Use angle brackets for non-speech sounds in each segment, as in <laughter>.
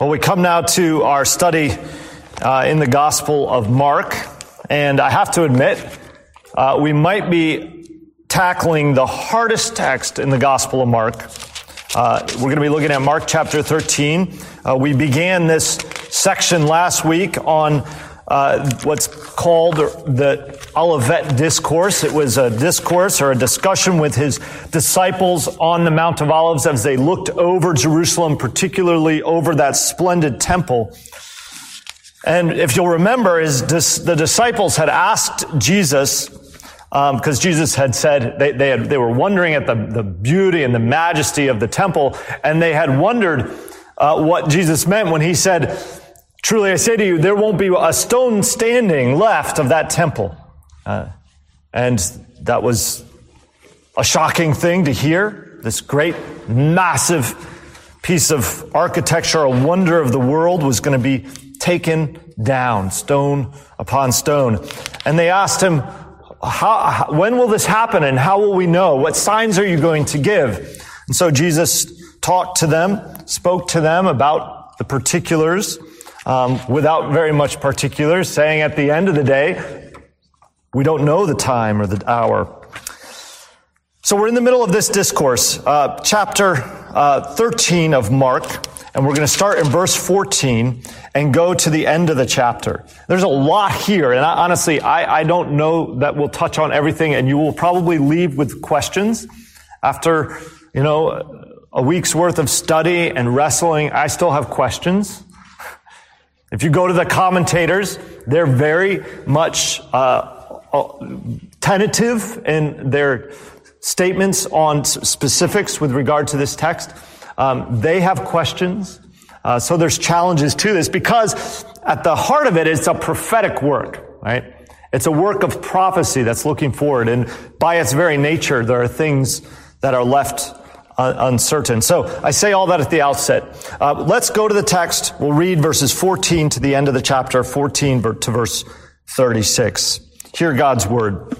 Well, we come now to our study uh, in the Gospel of Mark, and I have to admit, uh, we might be tackling the hardest text in the Gospel of Mark. Uh, we're going to be looking at Mark chapter 13. Uh, we began this section last week on uh, what's called the Olivet Discourse. It was a discourse or a discussion with his disciples on the Mount of Olives as they looked over Jerusalem, particularly over that splendid temple. And if you'll remember, is the disciples had asked Jesus, because um, Jesus had said they, they, had, they were wondering at the, the beauty and the majesty of the temple, and they had wondered uh, what Jesus meant when he said, Truly I say to you, there won't be a stone standing left of that temple. Uh, and that was a shocking thing to hear. This great, massive piece of architecture, a wonder of the world, was going to be taken down, stone upon stone. And they asked him, how, when will this happen and how will we know? What signs are you going to give? And so Jesus talked to them, spoke to them about the particulars um, without very much particulars, saying at the end of the day, we don't know the time or the hour. So we're in the middle of this discourse, uh, chapter uh, 13 of Mark, and we're going to start in verse 14 and go to the end of the chapter. There's a lot here, and I, honestly, I, I don't know that we'll touch on everything, and you will probably leave with questions after, you know, a week's worth of study and wrestling. I still have questions. If you go to the commentators, they're very much uh, uh, tentative in their statements on specifics with regard to this text. Um, they have questions. Uh, so there's challenges to this because at the heart of it, it's a prophetic work, right? It's a work of prophecy that's looking forward. And by its very nature, there are things that are left uncertain. So I say all that at the outset. Uh, let's go to the text. We'll read verses 14 to the end of the chapter, 14 to verse 36. Hear God's word.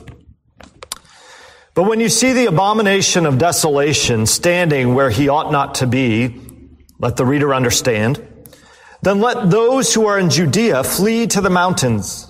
But when you see the abomination of desolation standing where he ought not to be, let the reader understand. Then let those who are in Judea flee to the mountains.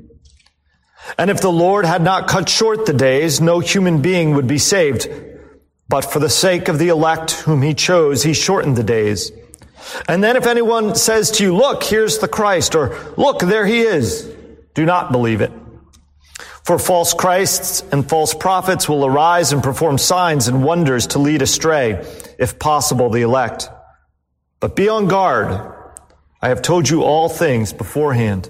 And if the Lord had not cut short the days, no human being would be saved. But for the sake of the elect whom he chose, he shortened the days. And then if anyone says to you, look, here's the Christ, or look, there he is, do not believe it. For false Christs and false prophets will arise and perform signs and wonders to lead astray, if possible, the elect. But be on guard. I have told you all things beforehand.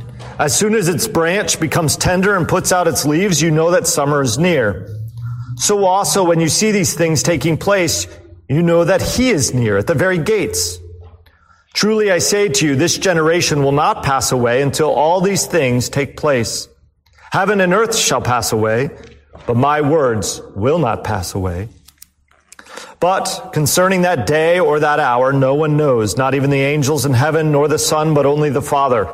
As soon as its branch becomes tender and puts out its leaves, you know that summer is near. So also when you see these things taking place, you know that he is near at the very gates. Truly I say to you, this generation will not pass away until all these things take place. Heaven and earth shall pass away, but my words will not pass away. But concerning that day or that hour, no one knows, not even the angels in heaven, nor the Son, but only the Father.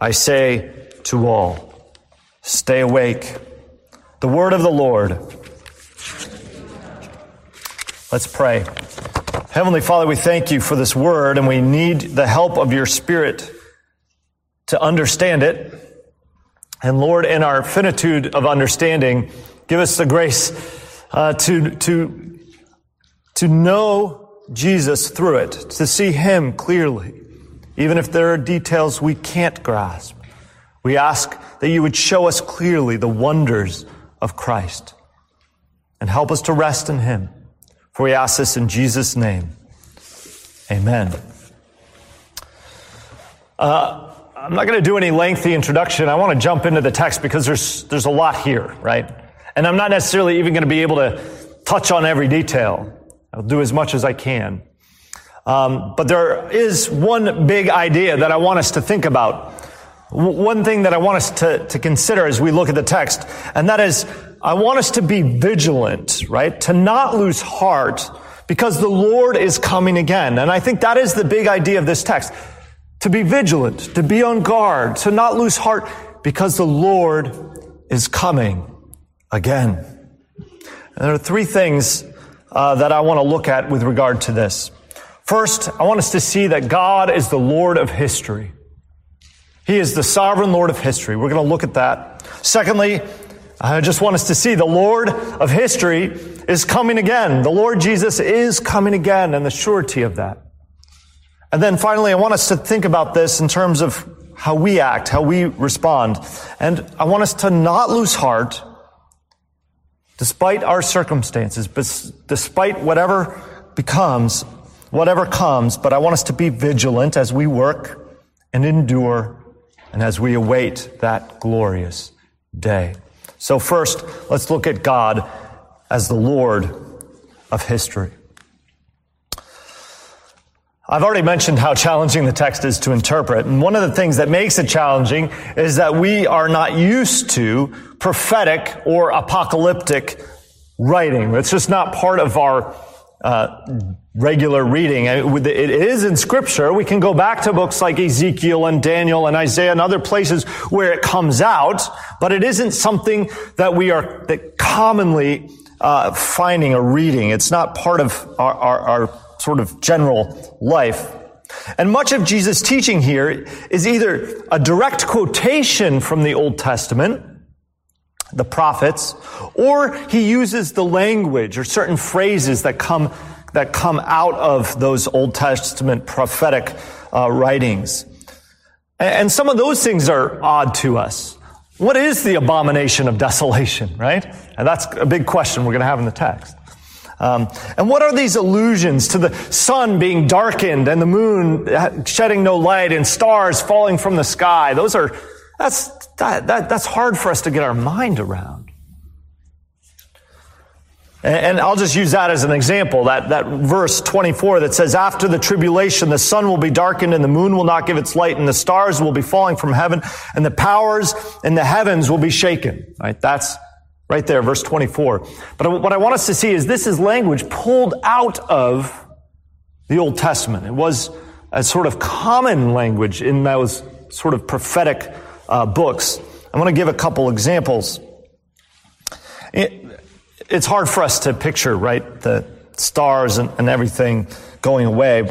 I say to all. Stay awake. The word of the Lord. Let's pray. Heavenly Father, we thank you for this word and we need the help of your spirit to understand it. And Lord, in our finitude of understanding, give us the grace uh, to, to, to know Jesus through it, to see him clearly, even if there are details we can't grasp. We ask that you would show us clearly the wonders of Christ and help us to rest in him. For we ask this in Jesus' name. Amen. Uh, I'm not going to do any lengthy introduction. I want to jump into the text because there's, there's a lot here, right? And I'm not necessarily even going to be able to touch on every detail. I'll do as much as I can. Um, but there is one big idea that I want us to think about. One thing that I want us to, to consider as we look at the text, and that is, I want us to be vigilant, right? To not lose heart because the Lord is coming again. And I think that is the big idea of this text. To be vigilant, to be on guard, to not lose heart because the Lord is coming again. And there are three things uh, that I want to look at with regard to this. First, I want us to see that God is the Lord of history. He is the sovereign Lord of history. We're going to look at that. Secondly, I just want us to see the Lord of history is coming again. The Lord Jesus is coming again and the surety of that. And then finally, I want us to think about this in terms of how we act, how we respond. And I want us to not lose heart despite our circumstances, despite whatever becomes, whatever comes, but I want us to be vigilant as we work and endure and as we await that glorious day. So first, let's look at God as the Lord of history. I've already mentioned how challenging the text is to interpret. And one of the things that makes it challenging is that we are not used to prophetic or apocalyptic writing. It's just not part of our uh, regular reading. It is in scripture. We can go back to books like Ezekiel and Daniel and Isaiah and other places where it comes out, but it isn't something that we are that commonly uh, finding or reading. It's not part of our, our, our sort of general life. And much of Jesus' teaching here is either a direct quotation from the Old Testament, the prophets, or he uses the language or certain phrases that come that come out of those Old Testament prophetic uh, writings. And some of those things are odd to us. What is the abomination of desolation, right? And that's a big question we're going to have in the text. Um, and what are these allusions to the sun being darkened and the moon shedding no light and stars falling from the sky? Those are, that's, that, that, that's hard for us to get our mind around. And I'll just use that as an example, that, that verse 24 that says, after the tribulation, the sun will be darkened and the moon will not give its light and the stars will be falling from heaven and the powers in the heavens will be shaken. Right? That's right there, verse 24. But what I want us to see is this is language pulled out of the Old Testament. It was a sort of common language in those sort of prophetic uh, books. I want to give a couple examples. It, it's hard for us to picture, right, the stars and, and everything going away,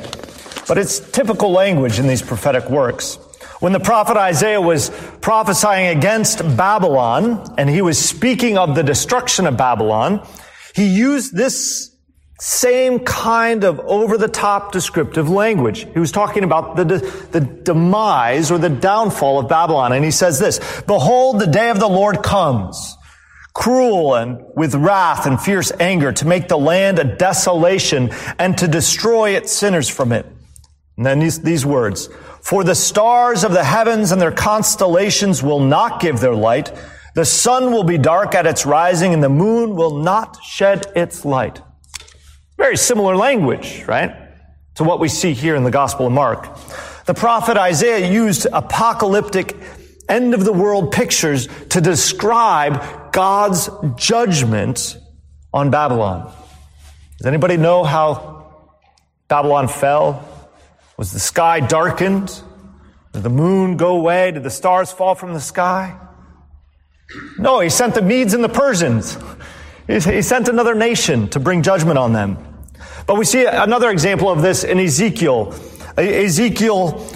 but it's typical language in these prophetic works. When the prophet Isaiah was prophesying against Babylon and he was speaking of the destruction of Babylon, he used this same kind of over the top descriptive language. He was talking about the, the demise or the downfall of Babylon. And he says this, behold, the day of the Lord comes cruel and with wrath and fierce anger to make the land a desolation and to destroy its sinners from it. And then these, these words, for the stars of the heavens and their constellations will not give their light. The sun will be dark at its rising and the moon will not shed its light. Very similar language, right? To what we see here in the Gospel of Mark. The prophet Isaiah used apocalyptic end of the world pictures to describe God's judgment on Babylon. Does anybody know how Babylon fell? Was the sky darkened? Did the moon go away? Did the stars fall from the sky? No, he sent the Medes and the Persians. <laughs> He sent another nation to bring judgment on them. But we see another example of this in Ezekiel. Ezekiel,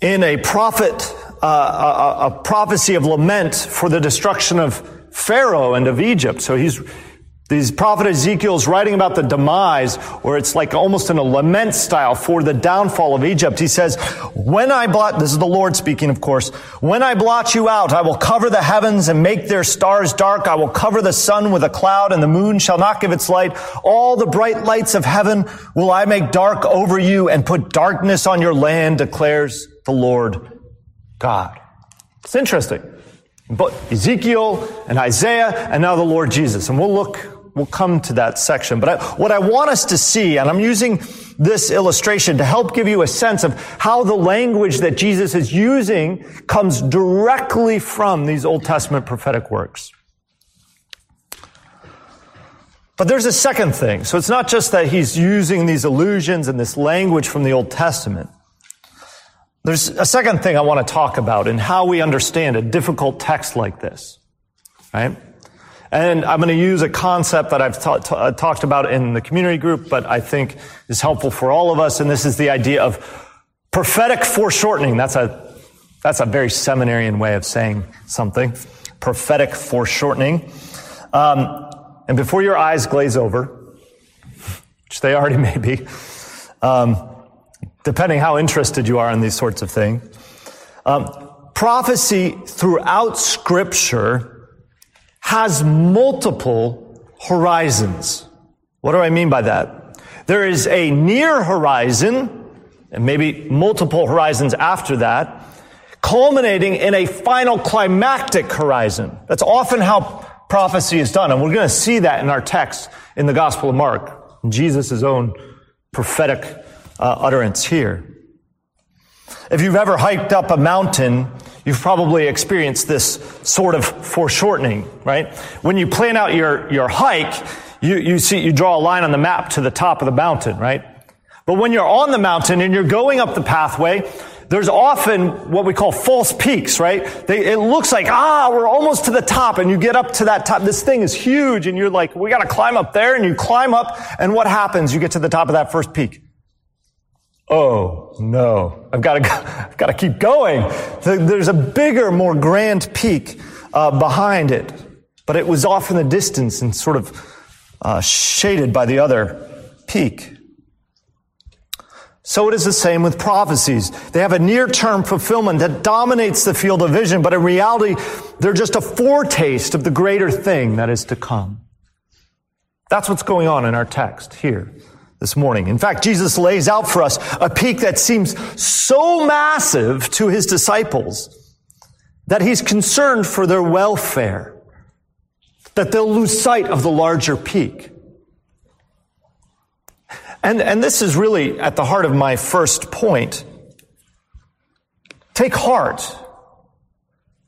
in a prophet, uh, a, a prophecy of lament for the destruction of Pharaoh and of Egypt. So he's these prophet Ezekiel's writing about the demise, or it's like almost in a lament style for the downfall of Egypt. He says, when I blot, this is the Lord speaking, of course, when I blot you out, I will cover the heavens and make their stars dark. I will cover the sun with a cloud and the moon shall not give its light. All the bright lights of heaven will I make dark over you and put darkness on your land, declares the Lord God. It's interesting. But Ezekiel and Isaiah and now the Lord Jesus. And we'll look we'll come to that section. But I, what I want us to see, and I'm using this illustration to help give you a sense of how the language that Jesus is using comes directly from these Old Testament prophetic works. But there's a second thing. So it's not just that he's using these allusions and this language from the Old Testament. There's a second thing I want to talk about in how we understand a difficult text like this. Right? And I'm going to use a concept that I've ta- ta- talked about in the community group, but I think is helpful for all of us. And this is the idea of prophetic foreshortening. That's a, that's a very seminarian way of saying something. Prophetic foreshortening. Um, and before your eyes glaze over, which they already <laughs> may be, um, depending how interested you are in these sorts of things, um, prophecy throughout Scripture has multiple horizons. What do I mean by that? There is a near horizon, and maybe multiple horizons after that, culminating in a final climactic horizon. That's often how prophecy is done. And we're going to see that in our text in the Gospel of Mark, Jesus' own prophetic uh, utterance here. If you've ever hiked up a mountain, You've probably experienced this sort of foreshortening, right? When you plan out your, your hike, you, you see, you draw a line on the map to the top of the mountain, right? But when you're on the mountain and you're going up the pathway, there's often what we call false peaks, right? They, it looks like, ah, we're almost to the top and you get up to that top. This thing is huge and you're like, we got to climb up there and you climb up and what happens? You get to the top of that first peak oh no, I've got to, <laughs> I've got to keep going. There's a bigger, more grand peak uh, behind it, but it was off in the distance and sort of uh, shaded by the other peak. So it is the same with prophecies. They have a near-term fulfillment that dominates the field of vision, but in reality, they're just a foretaste of the greater thing that is to come. That's what's going on in our text here this morning. In fact, Jesus lays out for us a peak that seems so massive to his disciples that he's concerned for their welfare, that they'll lose sight of the larger peak. And, and this is really at the heart of my first point. Take heart.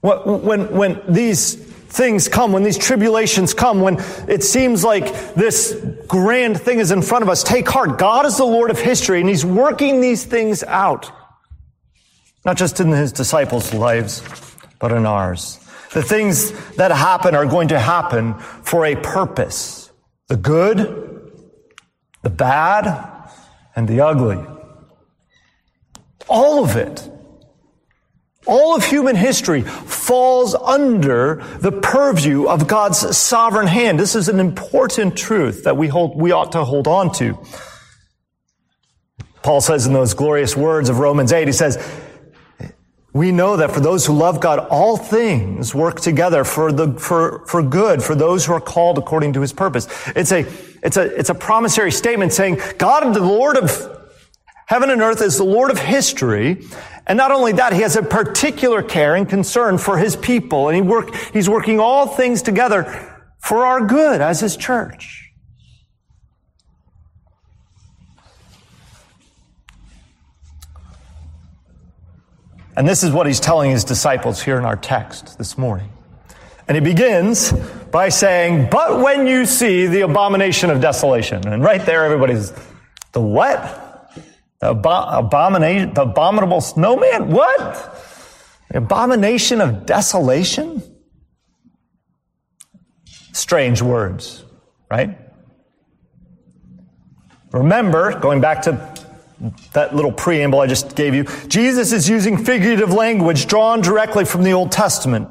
When, when these things come, when these tribulations come, when it seems like this grand thing is in front of us, take heart. God is the Lord of history and He's working these things out. Not just in His disciples' lives, but in ours. The things that happen are going to happen for a purpose. The good, the bad, and the ugly. All of it all of human history falls under the purview of God's sovereign hand. This is an important truth that we hold, we ought to hold on to. Paul says in those glorious words of Romans 8, he says, we know that for those who love God, all things work together for the, for, for good, for those who are called according to his purpose. It's a, it's a, it's a promissory statement saying, God, the Lord of heaven and earth is the Lord of history, and not only that, he has a particular care and concern for his people, and he work, he's working all things together for our good as his church. And this is what he's telling his disciples here in our text this morning. And he begins by saying, But when you see the abomination of desolation, and right there everybody's, the what? The abomination, the abominable snowman? What? The abomination of desolation? Strange words, right? Remember, going back to that little preamble I just gave you, Jesus is using figurative language drawn directly from the Old Testament.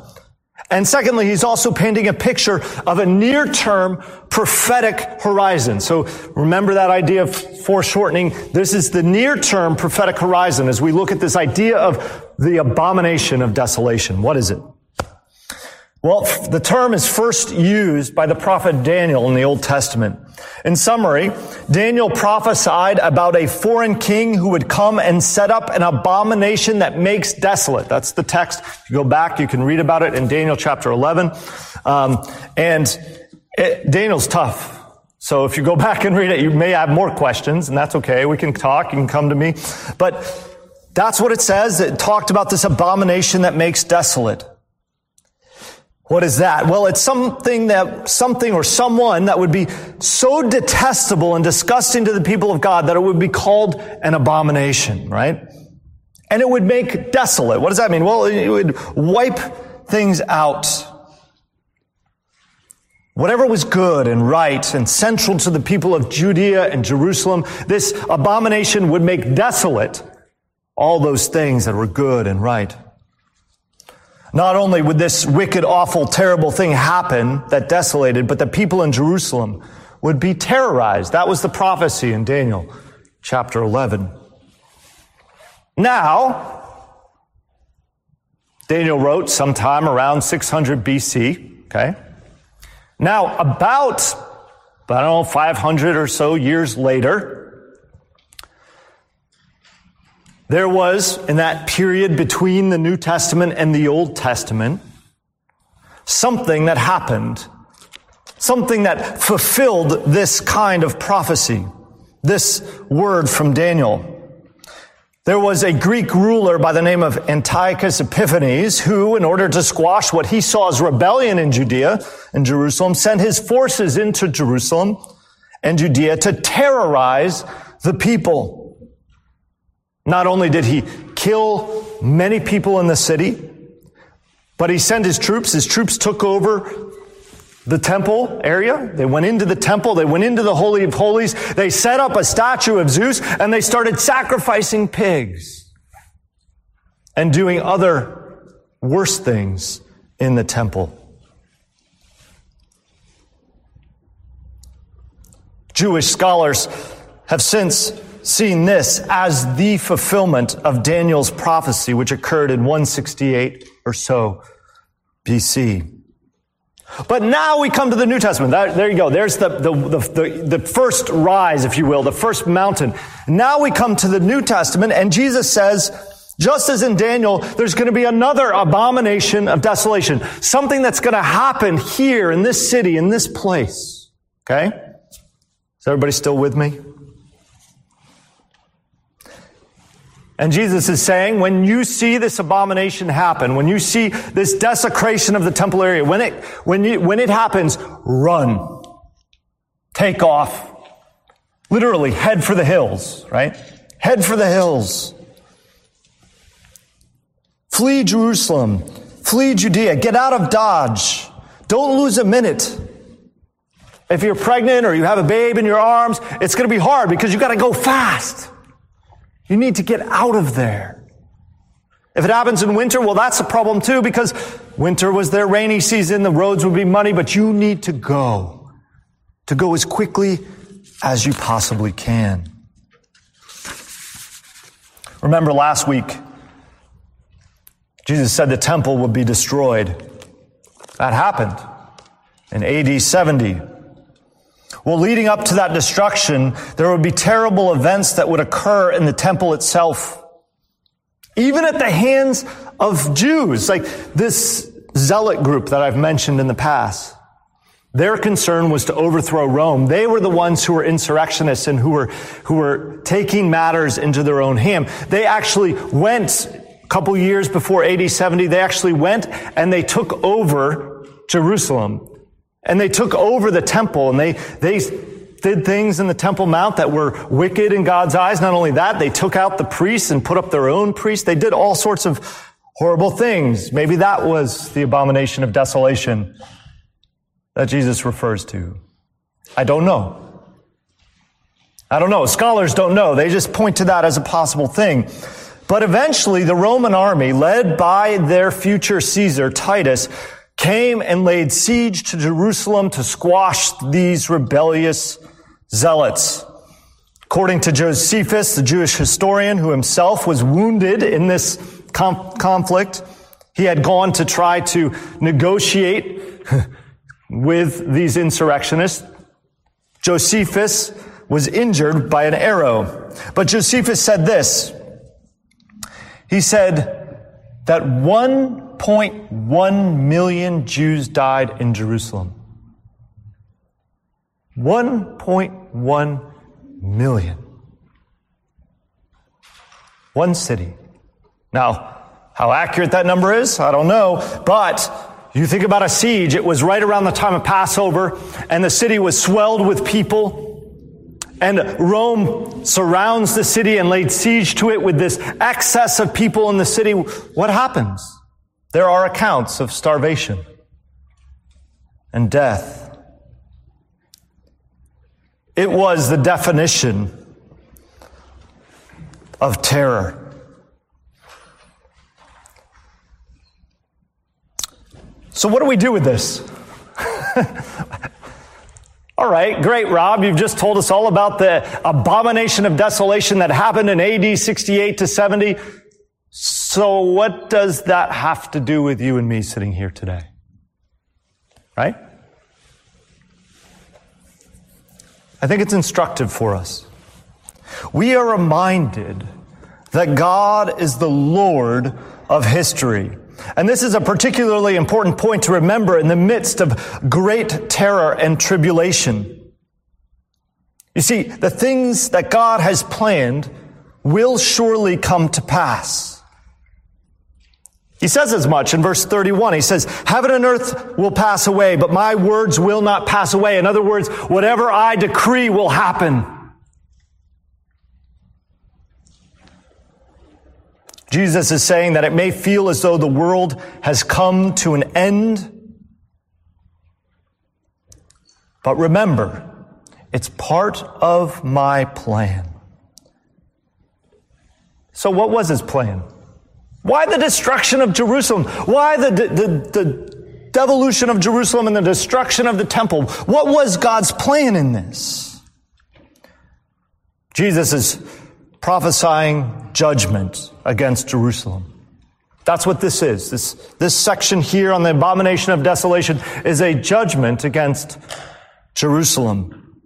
And secondly, he's also painting a picture of a near-term prophetic horizon. So remember that idea of foreshortening. This is the near-term prophetic horizon as we look at this idea of the abomination of desolation. What is it? Well, the term is first used by the prophet Daniel in the Old Testament. In summary, Daniel prophesied about a foreign king who would come and set up an abomination that makes desolate. That's the text. If you go back, you can read about it in Daniel chapter 11. Um, and it, Daniel's tough. So if you go <laughs> back and read it, you may have more questions, and that's okay. We can talk. You can come to me. But that's what it says. It talked about this abomination that makes desolate. What is that? Well, it's something that, something or someone that would be so detestable and disgusting to the people of God that it would be called an abomination, right? And it would make desolate. What does that mean? Well, it would wipe things out. Whatever was good and right and central to the people of Judea and Jerusalem, this abomination would make desolate all those things that were good and right. Not only would this wicked, awful, terrible thing happen that desolated, but the people in Jerusalem would be terrorized. That was the prophecy in Daniel chapter 11. Now, Daniel wrote sometime around 600 BC, okay? Now, about, I don't know, 500 or so years later, There was, in that period between the New Testament and the Old Testament, something that happened. Something that fulfilled this kind of prophecy. This word from Daniel. There was a Greek ruler by the name of Antiochus Epiphanes who, in order to squash what he saw as rebellion in Judea and Jerusalem, sent his forces into Jerusalem and Judea to terrorize the people. Not only did he kill many people in the city, but he sent his troops. His troops took over the temple area. They went into the temple. They went into the Holy of Holies. They set up a statue of Zeus and they started sacrificing pigs and doing other worse things in the temple. Jewish scholars have since seen this as the fulfillment of Daniel's prophecy, which occurred in 168 or so BC. But now we come to the New Testament. there you go. There's the, the, the, the, first rise, if you will, the first mountain. Now we come to the New Testament, and Jesus says, just as in Daniel, there's going to be another abomination of desolation. Something that's going to happen here in this city, in this place. Okay? Is everybody still with me? And Jesus is saying, when you see this abomination happen, when you see this desecration of the temple area, when it, when you, when it happens, run. Take off. Literally, head for the hills, right? Head for the hills. Flee Jerusalem. Flee Judea. Get out of Dodge. Don't lose a minute. If you're pregnant or you have a babe in your arms, it's going to be hard because you got to go fast. You need to get out of there. If it happens in winter, well, that's a problem too because winter was their rainy season. The roads would be muddy, but you need to go. To go as quickly as you possibly can. Remember last week, Jesus said the temple would be destroyed. That happened in AD 70. Well, leading up to that destruction, there would be terrible events that would occur in the temple itself. Even at the hands of Jews, like this zealot group that I've mentioned in the past. Their concern was to overthrow Rome. They were the ones who were insurrectionists and who were, who were taking matters into their own hand. They actually went a couple years before AD 70, they actually went and they took over Jerusalem. And they took over the temple and they, they did things in the Temple Mount that were wicked in God's eyes. Not only that, they took out the priests and put up their own priests. They did all sorts of horrible things. Maybe that was the abomination of desolation. that Jesus refers to? I don't know. I don't know. Scholars don't know. They just point to that as a possible thing. But eventually, the Roman army, led by their future Caesar, Titus, came and laid siege to Jerusalem to squash these rebellious zealots. According to Josephus, the Jewish historian who himself was wounded in this conflict, he had gone to try to negotiate <laughs> with these insurrectionists. Josephus was injured by an arrow. But Josephus said this. He said that 1.1 million Jews died in Jerusalem. 1.1 million. One city. Now, how accurate that number is, I don't know, but you think about a siege, it was right around the time of Passover, and the city was swelled with people. And Rome surrounds the city and laid siege to it with this excess of people in the city. What happens? There are accounts of starvation and death it was the definition of terror. So, what do we do with this? <laughs> all right, great, Rob. You've just told us all about the abomination of desolation that happened in AD 68 to 70. So, what does that have to do with you and me sitting here today? Right? I think it's instructive for us. We are reminded that God is the Lord of history. And this is a particularly important point to remember in the midst of great terror and tribulation. You see, the things that God has planned will surely come to pass. He says as much in verse 31. He says, heaven and earth will pass away, but my words will not pass away. In other words, whatever I decree will happen. Jesus is saying that it may feel as though the world has come to an end. But remember, it's part of my plan. So what was his plan? Why the destruction of Jerusalem? Why the, the, the devolution of Jerusalem and the destruction of the temple? What was God's plan in this? Jesus is prophesying judgment against Jerusalem. That's what this is. This, this section here on the abomination of desolation is a judgment against Jerusalem.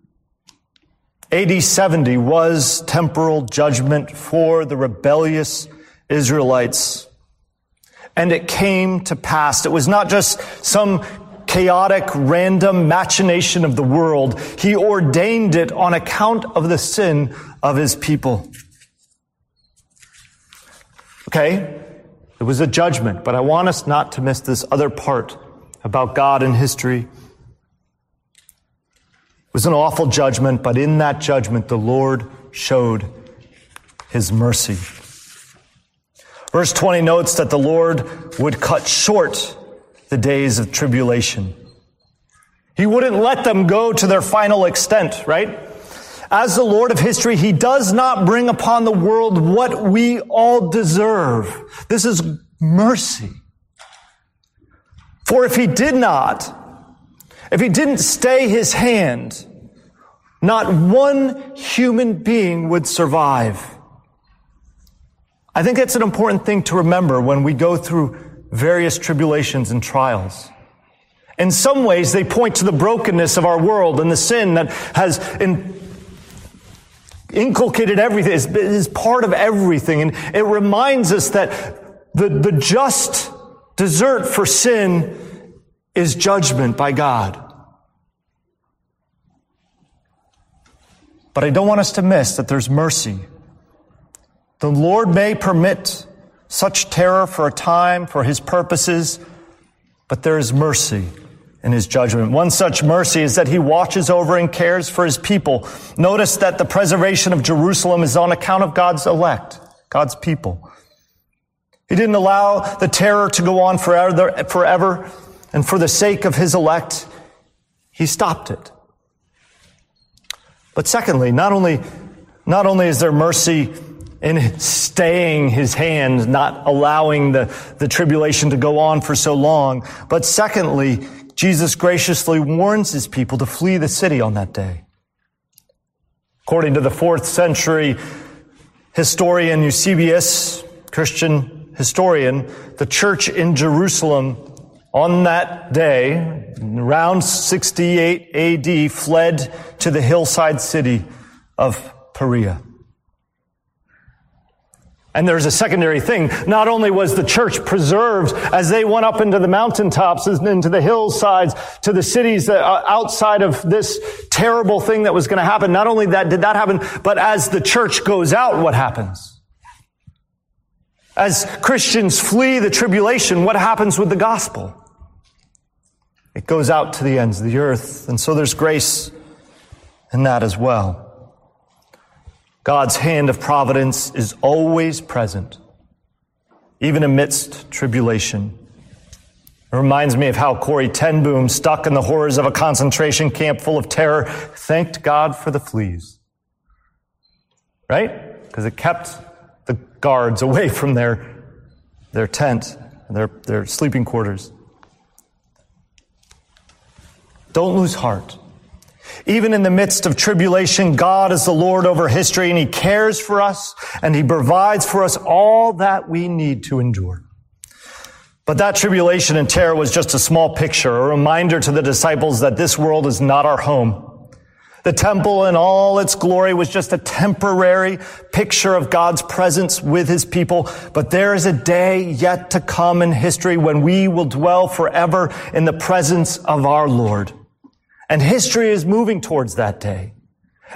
AD 70 was temporal judgment for the rebellious Israelites. And it came to pass. It was not just some chaotic, random machination of the world. He ordained it on account of the sin of his people. Okay? It was a judgment, but I want us not to miss this other part about God and history. It was an awful judgment, but in that judgment, the Lord showed his mercy. Verse 20 notes that the Lord would cut short the days of tribulation. He wouldn't let them go to their final extent, right? As the Lord of history, He does not bring upon the world what we all deserve. This is mercy. For if He did not, if He didn't stay His hand, not one human being would survive. I think that's an important thing to remember when we go through various tribulations and trials. In some ways, they point to the brokenness of our world and the sin that has in, inculcated everything, is part of everything. And it reminds us that the, the just desert for sin is judgment by God. But I don't want us to miss that there's mercy the Lord may permit such terror for a time for his purposes, but there is mercy in his judgment. One such mercy is that he watches over and cares for his people. Notice that the preservation of Jerusalem is on account of God's elect, God's people. He didn't allow the terror to go on forever, forever and for the sake of his elect, he stopped it. But secondly, not only, not only is there mercy in staying his hand, not allowing the, the tribulation to go on for so long, but secondly, Jesus graciously warns his people to flee the city on that day. According to the fourth century historian Eusebius, Christian historian, the church in Jerusalem on that day, around 68 AD, fled to the hillside city of Perea. And there's a secondary thing. Not only was the church preserved as they went up into the mountaintops and into the hillsides to the cities uh, outside of this terrible thing that was going to happen. Not only that did that happen, but as the church goes out, what happens? As Christians flee the tribulation, what happens with the gospel? It goes out to the ends of the earth. And so there's grace in that as well. God's hand of providence is always present, even amidst tribulation. It reminds me of how Corrie ten Boom, stuck in the horrors of a concentration camp full of terror, thanked God for the fleas. Right? Because it kept the guards away from their, their tent, their, their sleeping quarters. Don't lose heart. Even in the midst of tribulation, God is the Lord over history and He cares for us and He provides for us all that we need to endure. But that tribulation and terror was just a small picture, a reminder to the disciples that this world is not our home. The temple in all its glory was just a temporary picture of God's presence with his people. But there is a day yet to come in history when we will dwell forever in the presence of our Lord. And history is moving towards that day.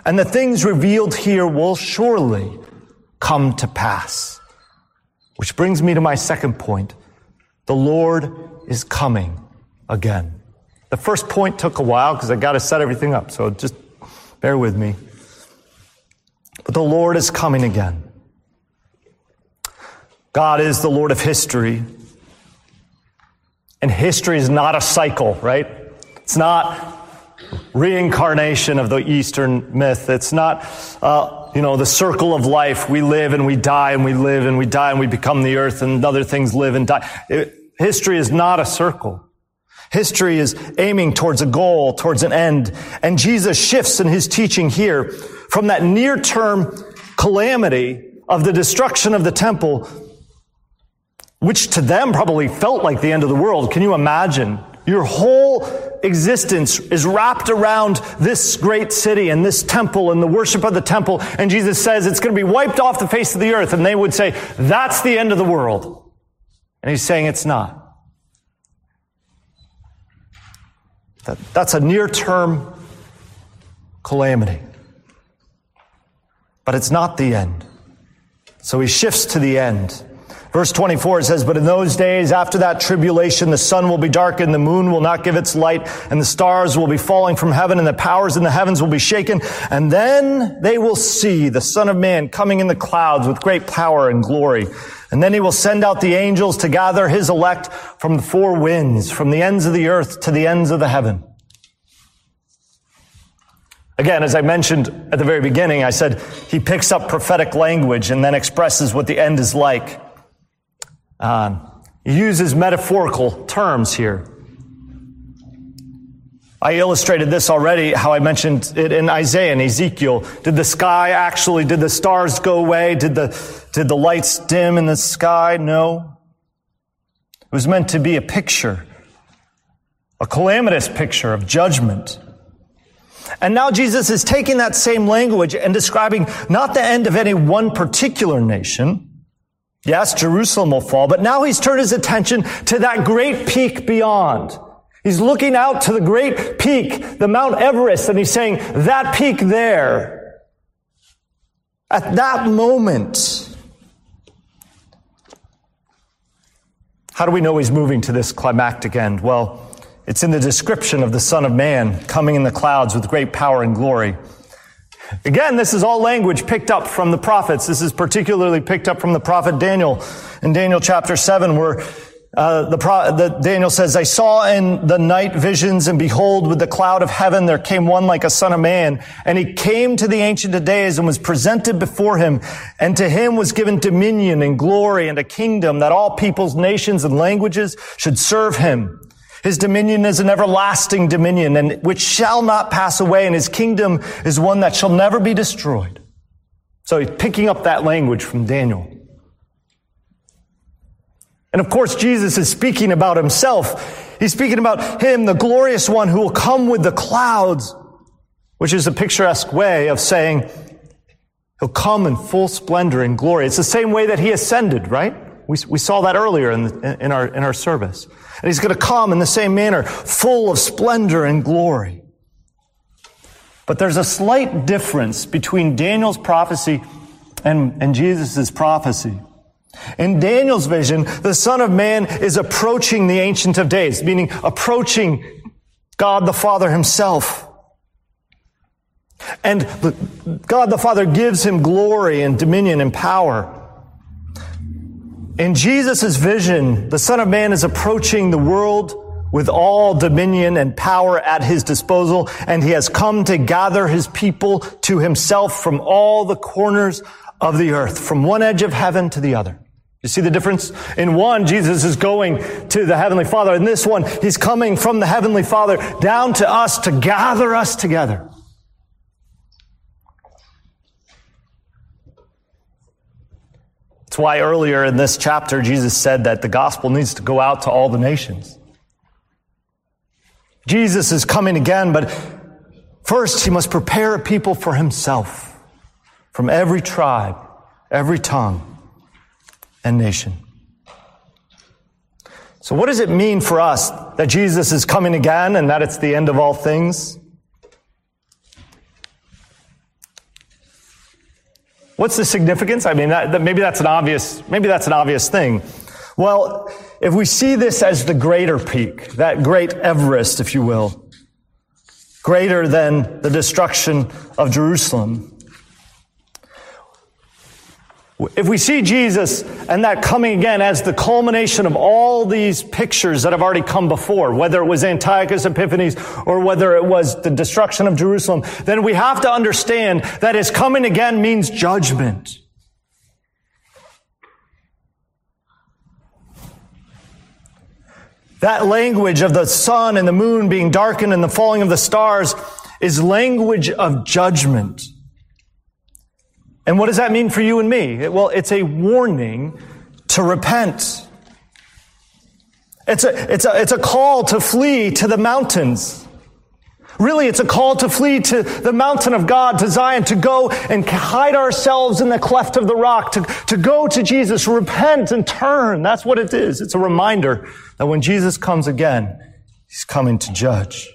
And the things revealed here will surely come to pass. Which brings me to my second point. The Lord is coming again. The first point took a while because I got to set everything up. So just bear with me. But the Lord is coming again. God is the Lord of history. And history is not a cycle, right? It's not reincarnation of the Eastern myth. It's not, uh, you know, the circle of life. We live and we die and we live and we die and we become the earth and other things live and die. It, history is not a circle. History is aiming towards a goal, towards an end. And Jesus shifts in his teaching here from that near-term calamity of the destruction of the temple, which to them probably felt like the end of the world. Can you imagine? Your whole existence is wrapped around this great city and this temple and the worship of the temple. And Jesus says it's going to be wiped off the face of the earth. And they would say, that's the end of the world. And he's saying it's not. That, that's a near term calamity. But it's not the end. So he shifts to the end. Verse 24 says, But in those days after that tribulation, the sun will be darkened, the moon will not give its light, and the stars will be falling from heaven, and the powers in the heavens will be shaken. And then they will see the Son of Man coming in the clouds with great power and glory. And then he will send out the angels to gather his elect from the four winds, from the ends of the earth to the ends of the heaven. Again, as I mentioned at the very beginning, I said he picks up prophetic language and then expresses what the end is like. Uh, he uses metaphorical terms here. I illustrated this already, how I mentioned it in Isaiah and Ezekiel. Did the sky actually, did the stars go away? Did the, did the lights dim in the sky? No. It was meant to be a picture, a calamitous picture of judgment. And now Jesus is taking that same language and describing not the end of any one particular nation, Yes, Jerusalem will fall, but now he's turned his attention to that great peak beyond. He's looking out to the great peak, the Mount Everest, and he's saying, that peak there, at that moment, how do we know he's moving to this climactic end? Well, it's in the description of the Son of Man coming in the clouds with great power and glory. Again, this is all language picked up from the prophets. This is particularly picked up from the prophet Daniel in Daniel chapter 7, where uh, the, the, Daniel says, I saw in the night visions and behold with the cloud of heaven there came one like a son of man. And he came to the ancient of days and was presented before him. And to him was given dominion and glory and a kingdom that all peoples, nations and languages should serve him. His dominion is an everlasting dominion and which shall not pass away. And his kingdom is one that shall never be destroyed. So he's picking up that language from Daniel. And of course, Jesus is speaking about himself. He's speaking about him, the glorious one who will come with the clouds, which is a picturesque way of saying he'll come in full splendor and glory. It's the same way that he ascended, right? We, we saw that earlier in, the, in, our, in our service. And he's going to come in the same manner, full of splendor and glory. But there's a slight difference between Daniel's prophecy and, and Jesus' prophecy. In Daniel's vision, the Son of Man is approaching the Ancient of Days, meaning approaching God the Father himself. And God the Father gives him glory and dominion and power. In Jesus' vision, the Son of Man is approaching the world with all dominion and power at his disposal, and he has come to gather his people to himself from all the corners of the earth, from one edge of heaven to the other. You see the difference? In one, Jesus is going to the Heavenly Father. In this one, He's coming from the Heavenly Father down to us to gather us together. That's why earlier in this chapter, Jesus said that the gospel needs to go out to all the nations. Jesus is coming again, but first he must prepare a people for himself from every tribe, every tongue, and nation. So, what does it mean for us that Jesus is coming again and that it's the end of all things? What's the significance? I mean, that, that maybe that's an obvious, maybe that's an obvious thing. Well, if we see this as the greater peak, that great Everest, if you will, greater than the destruction of Jerusalem, if we see Jesus and that coming again as the culmination of all these pictures that have already come before, whether it was Antiochus Epiphanes or whether it was the destruction of Jerusalem, then we have to understand that his coming again means judgment. That language of the sun and the moon being darkened and the falling of the stars is language of judgment. And what does that mean for you and me? Well, it's a warning to repent. It's a, it's a, it's a call to flee to the mountains. Really, it's a call to flee to the mountain of God, to Zion, to go and hide ourselves in the cleft of the rock, to, to go to Jesus, repent and turn. That's what it is. It's a reminder that when Jesus comes again, he's coming to judge.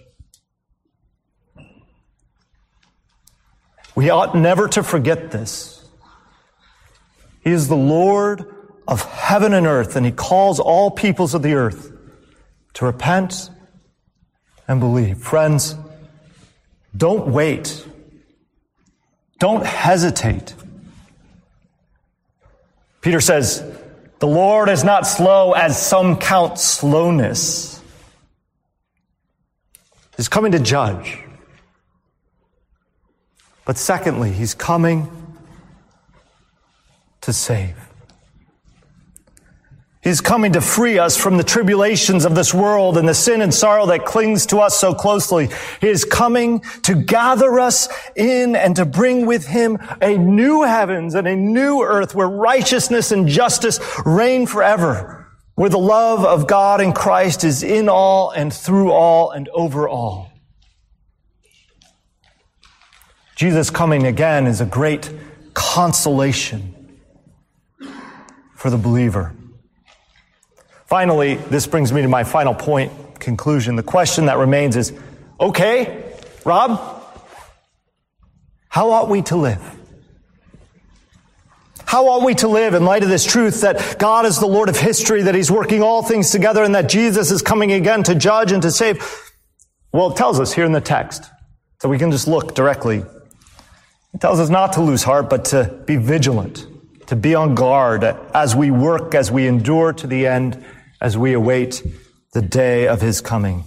We ought never to forget this. He is the Lord of heaven and earth, and He calls all peoples of the earth to repent and believe. Friends, don't wait. Don't hesitate. Peter says, the Lord is not slow as some count slowness. He's coming to judge. But secondly, he's coming to save. He's coming to free us from the tribulations of this world and the sin and sorrow that clings to us so closely. He is coming to gather us in and to bring with him a new heavens and a new earth where righteousness and justice reign forever, where the love of God and Christ is in all and through all and over all. Jesus coming again is a great consolation for the believer. Finally, this brings me to my final point, conclusion. The question that remains is, okay, Rob, how ought we to live? How ought we to live in light of this truth that God is the Lord of history, that He's working all things together, and that Jesus is coming again to judge and to save? Well, it tells us here in the text. So we can just look directly it tells us not to lose heart, but to be vigilant, to be on guard as we work, as we endure to the end, as we await the day of his coming.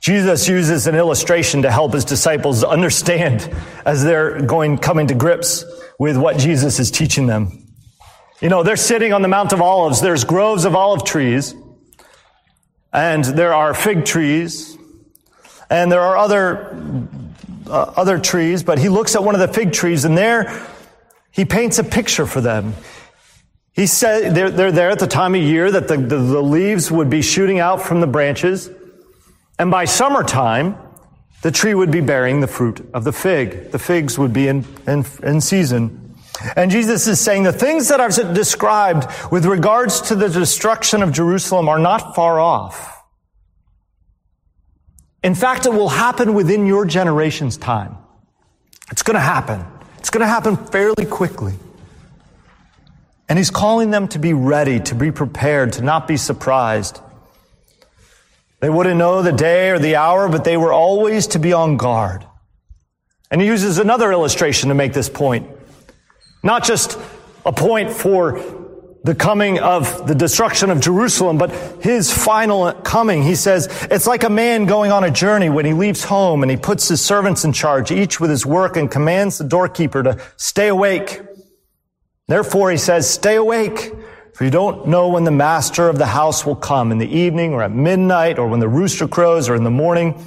Jesus uses an illustration to help his disciples understand as they're going, coming to grips with what Jesus is teaching them. You know, they're sitting on the Mount of Olives. There's groves of olive trees. And there are fig trees. And there are other, uh, other trees. But he looks at one of the fig trees and there he paints a picture for them. He said they're, they're there at the time of year that the, the, the leaves would be shooting out from the branches. And by summertime, the tree would be bearing the fruit of the fig. The figs would be in, in, in season. And Jesus is saying the things that I've described with regards to the destruction of Jerusalem are not far off. In fact, it will happen within your generation's time. It's going to happen. It's going to happen fairly quickly. And he's calling them to be ready, to be prepared, to not be surprised. They wouldn't know the day or the hour, but they were always to be on guard. And he uses another illustration to make this point. Not just a point for the coming of the destruction of Jerusalem, but his final coming. He says, it's like a man going on a journey when he leaves home and he puts his servants in charge, each with his work, and commands the doorkeeper to stay awake. Therefore, he says, stay awake for you don't know when the master of the house will come in the evening or at midnight or when the rooster crows or in the morning,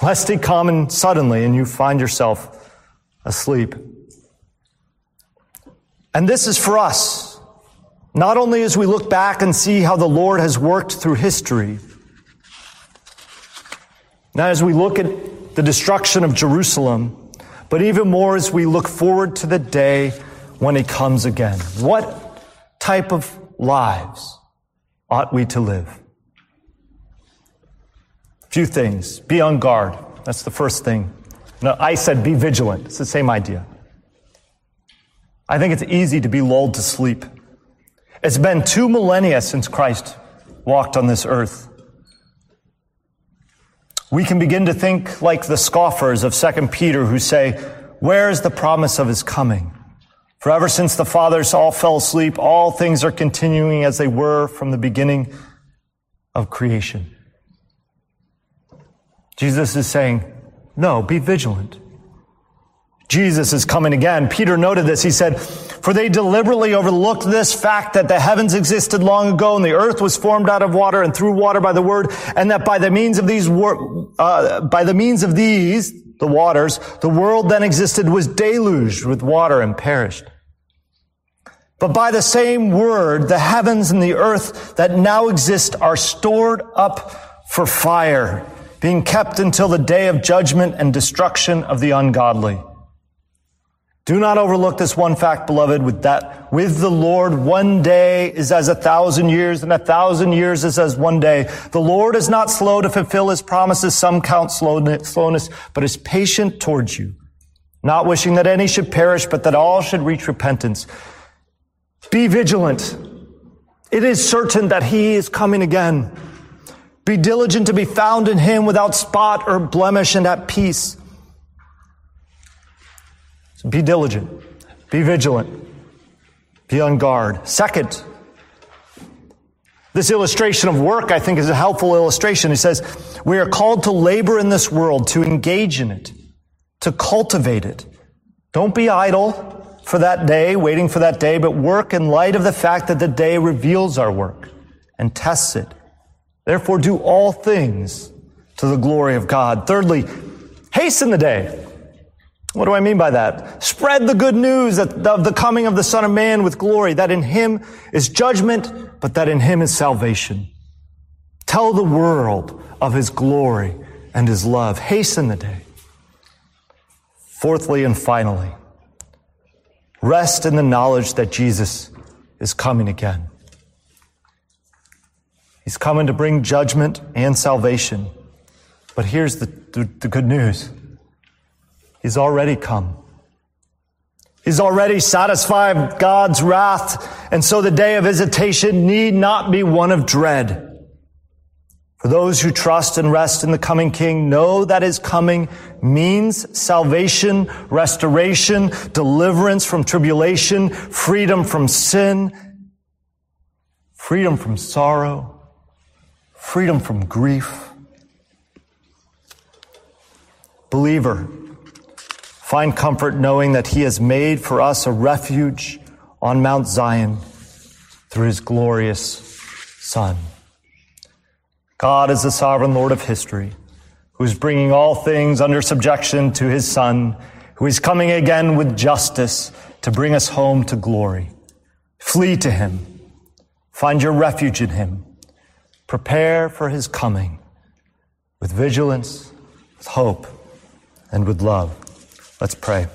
lest he come and suddenly and you find yourself asleep. And this is for us. Not only as we look back and see how the Lord has worked through history, now as we look at the destruction of Jerusalem, but even more as we look forward to the day when he comes again. What type of lives ought we to live? A few things. Be on guard. That's the first thing. No, I said be vigilant. It's the same idea. I think it's easy to be lulled to sleep. It's been two millennia since Christ walked on this earth. We can begin to think like the scoffers of 2 Peter who say, Where is the promise of his coming? For ever since the fathers all fell asleep, all things are continuing as they were from the beginning of creation. Jesus is saying, no, be vigilant. Jesus is coming again. Peter noted this. He said, for they deliberately overlooked this fact that the heavens existed long ago and the earth was formed out of water and through water by the word and that by the means of these, uh, by the means of these, the waters, the world then existed was deluged with water and perished. But by the same word, the heavens and the earth that now exist are stored up for fire, being kept until the day of judgment and destruction of the ungodly. Do not overlook this one fact, beloved, with that with the Lord one day is as a thousand years and a thousand years is as one day. The Lord is not slow to fulfill his promises. Some count slowness, but is patient towards you, not wishing that any should perish, but that all should reach repentance. Be vigilant. It is certain that he is coming again. Be diligent to be found in him without spot or blemish and at peace so be diligent, be vigilant, be on guard. Second, this illustration of work, I think, is a helpful illustration. He says, We are called to labor in this world, to engage in it, to cultivate it. Don't be idle for that day, waiting for that day, but work in light of the fact that the day reveals our work and tests it. Therefore, do all things to the glory of God. Thirdly, hasten the day. What do I mean by that? Spread the good news of the coming of the Son of Man with glory, that in him is judgment, but that in him is salvation. Tell the world of his glory and his love. Hasten the day. Fourthly and finally, rest in the knowledge that Jesus is coming again. He's coming to bring judgment and salvation. But here's the, the, the good news. He's already come. He's already satisfied God's wrath, and so the day of visitation need not be one of dread. For those who trust and rest in the coming King, know that his coming means salvation, restoration, deliverance from tribulation, freedom from sin, freedom from sorrow, freedom from grief. Believer, find comfort knowing that He has made for us a refuge on Mount Zion through His glorious Son. God is the sovereign Lord of history, who is bringing all things under subjection to His Son, who is coming again with justice to bring us home to glory. Flee to Him. Find your refuge in Him. Prepare for His coming with vigilance, with hope, and with love. Let's pray.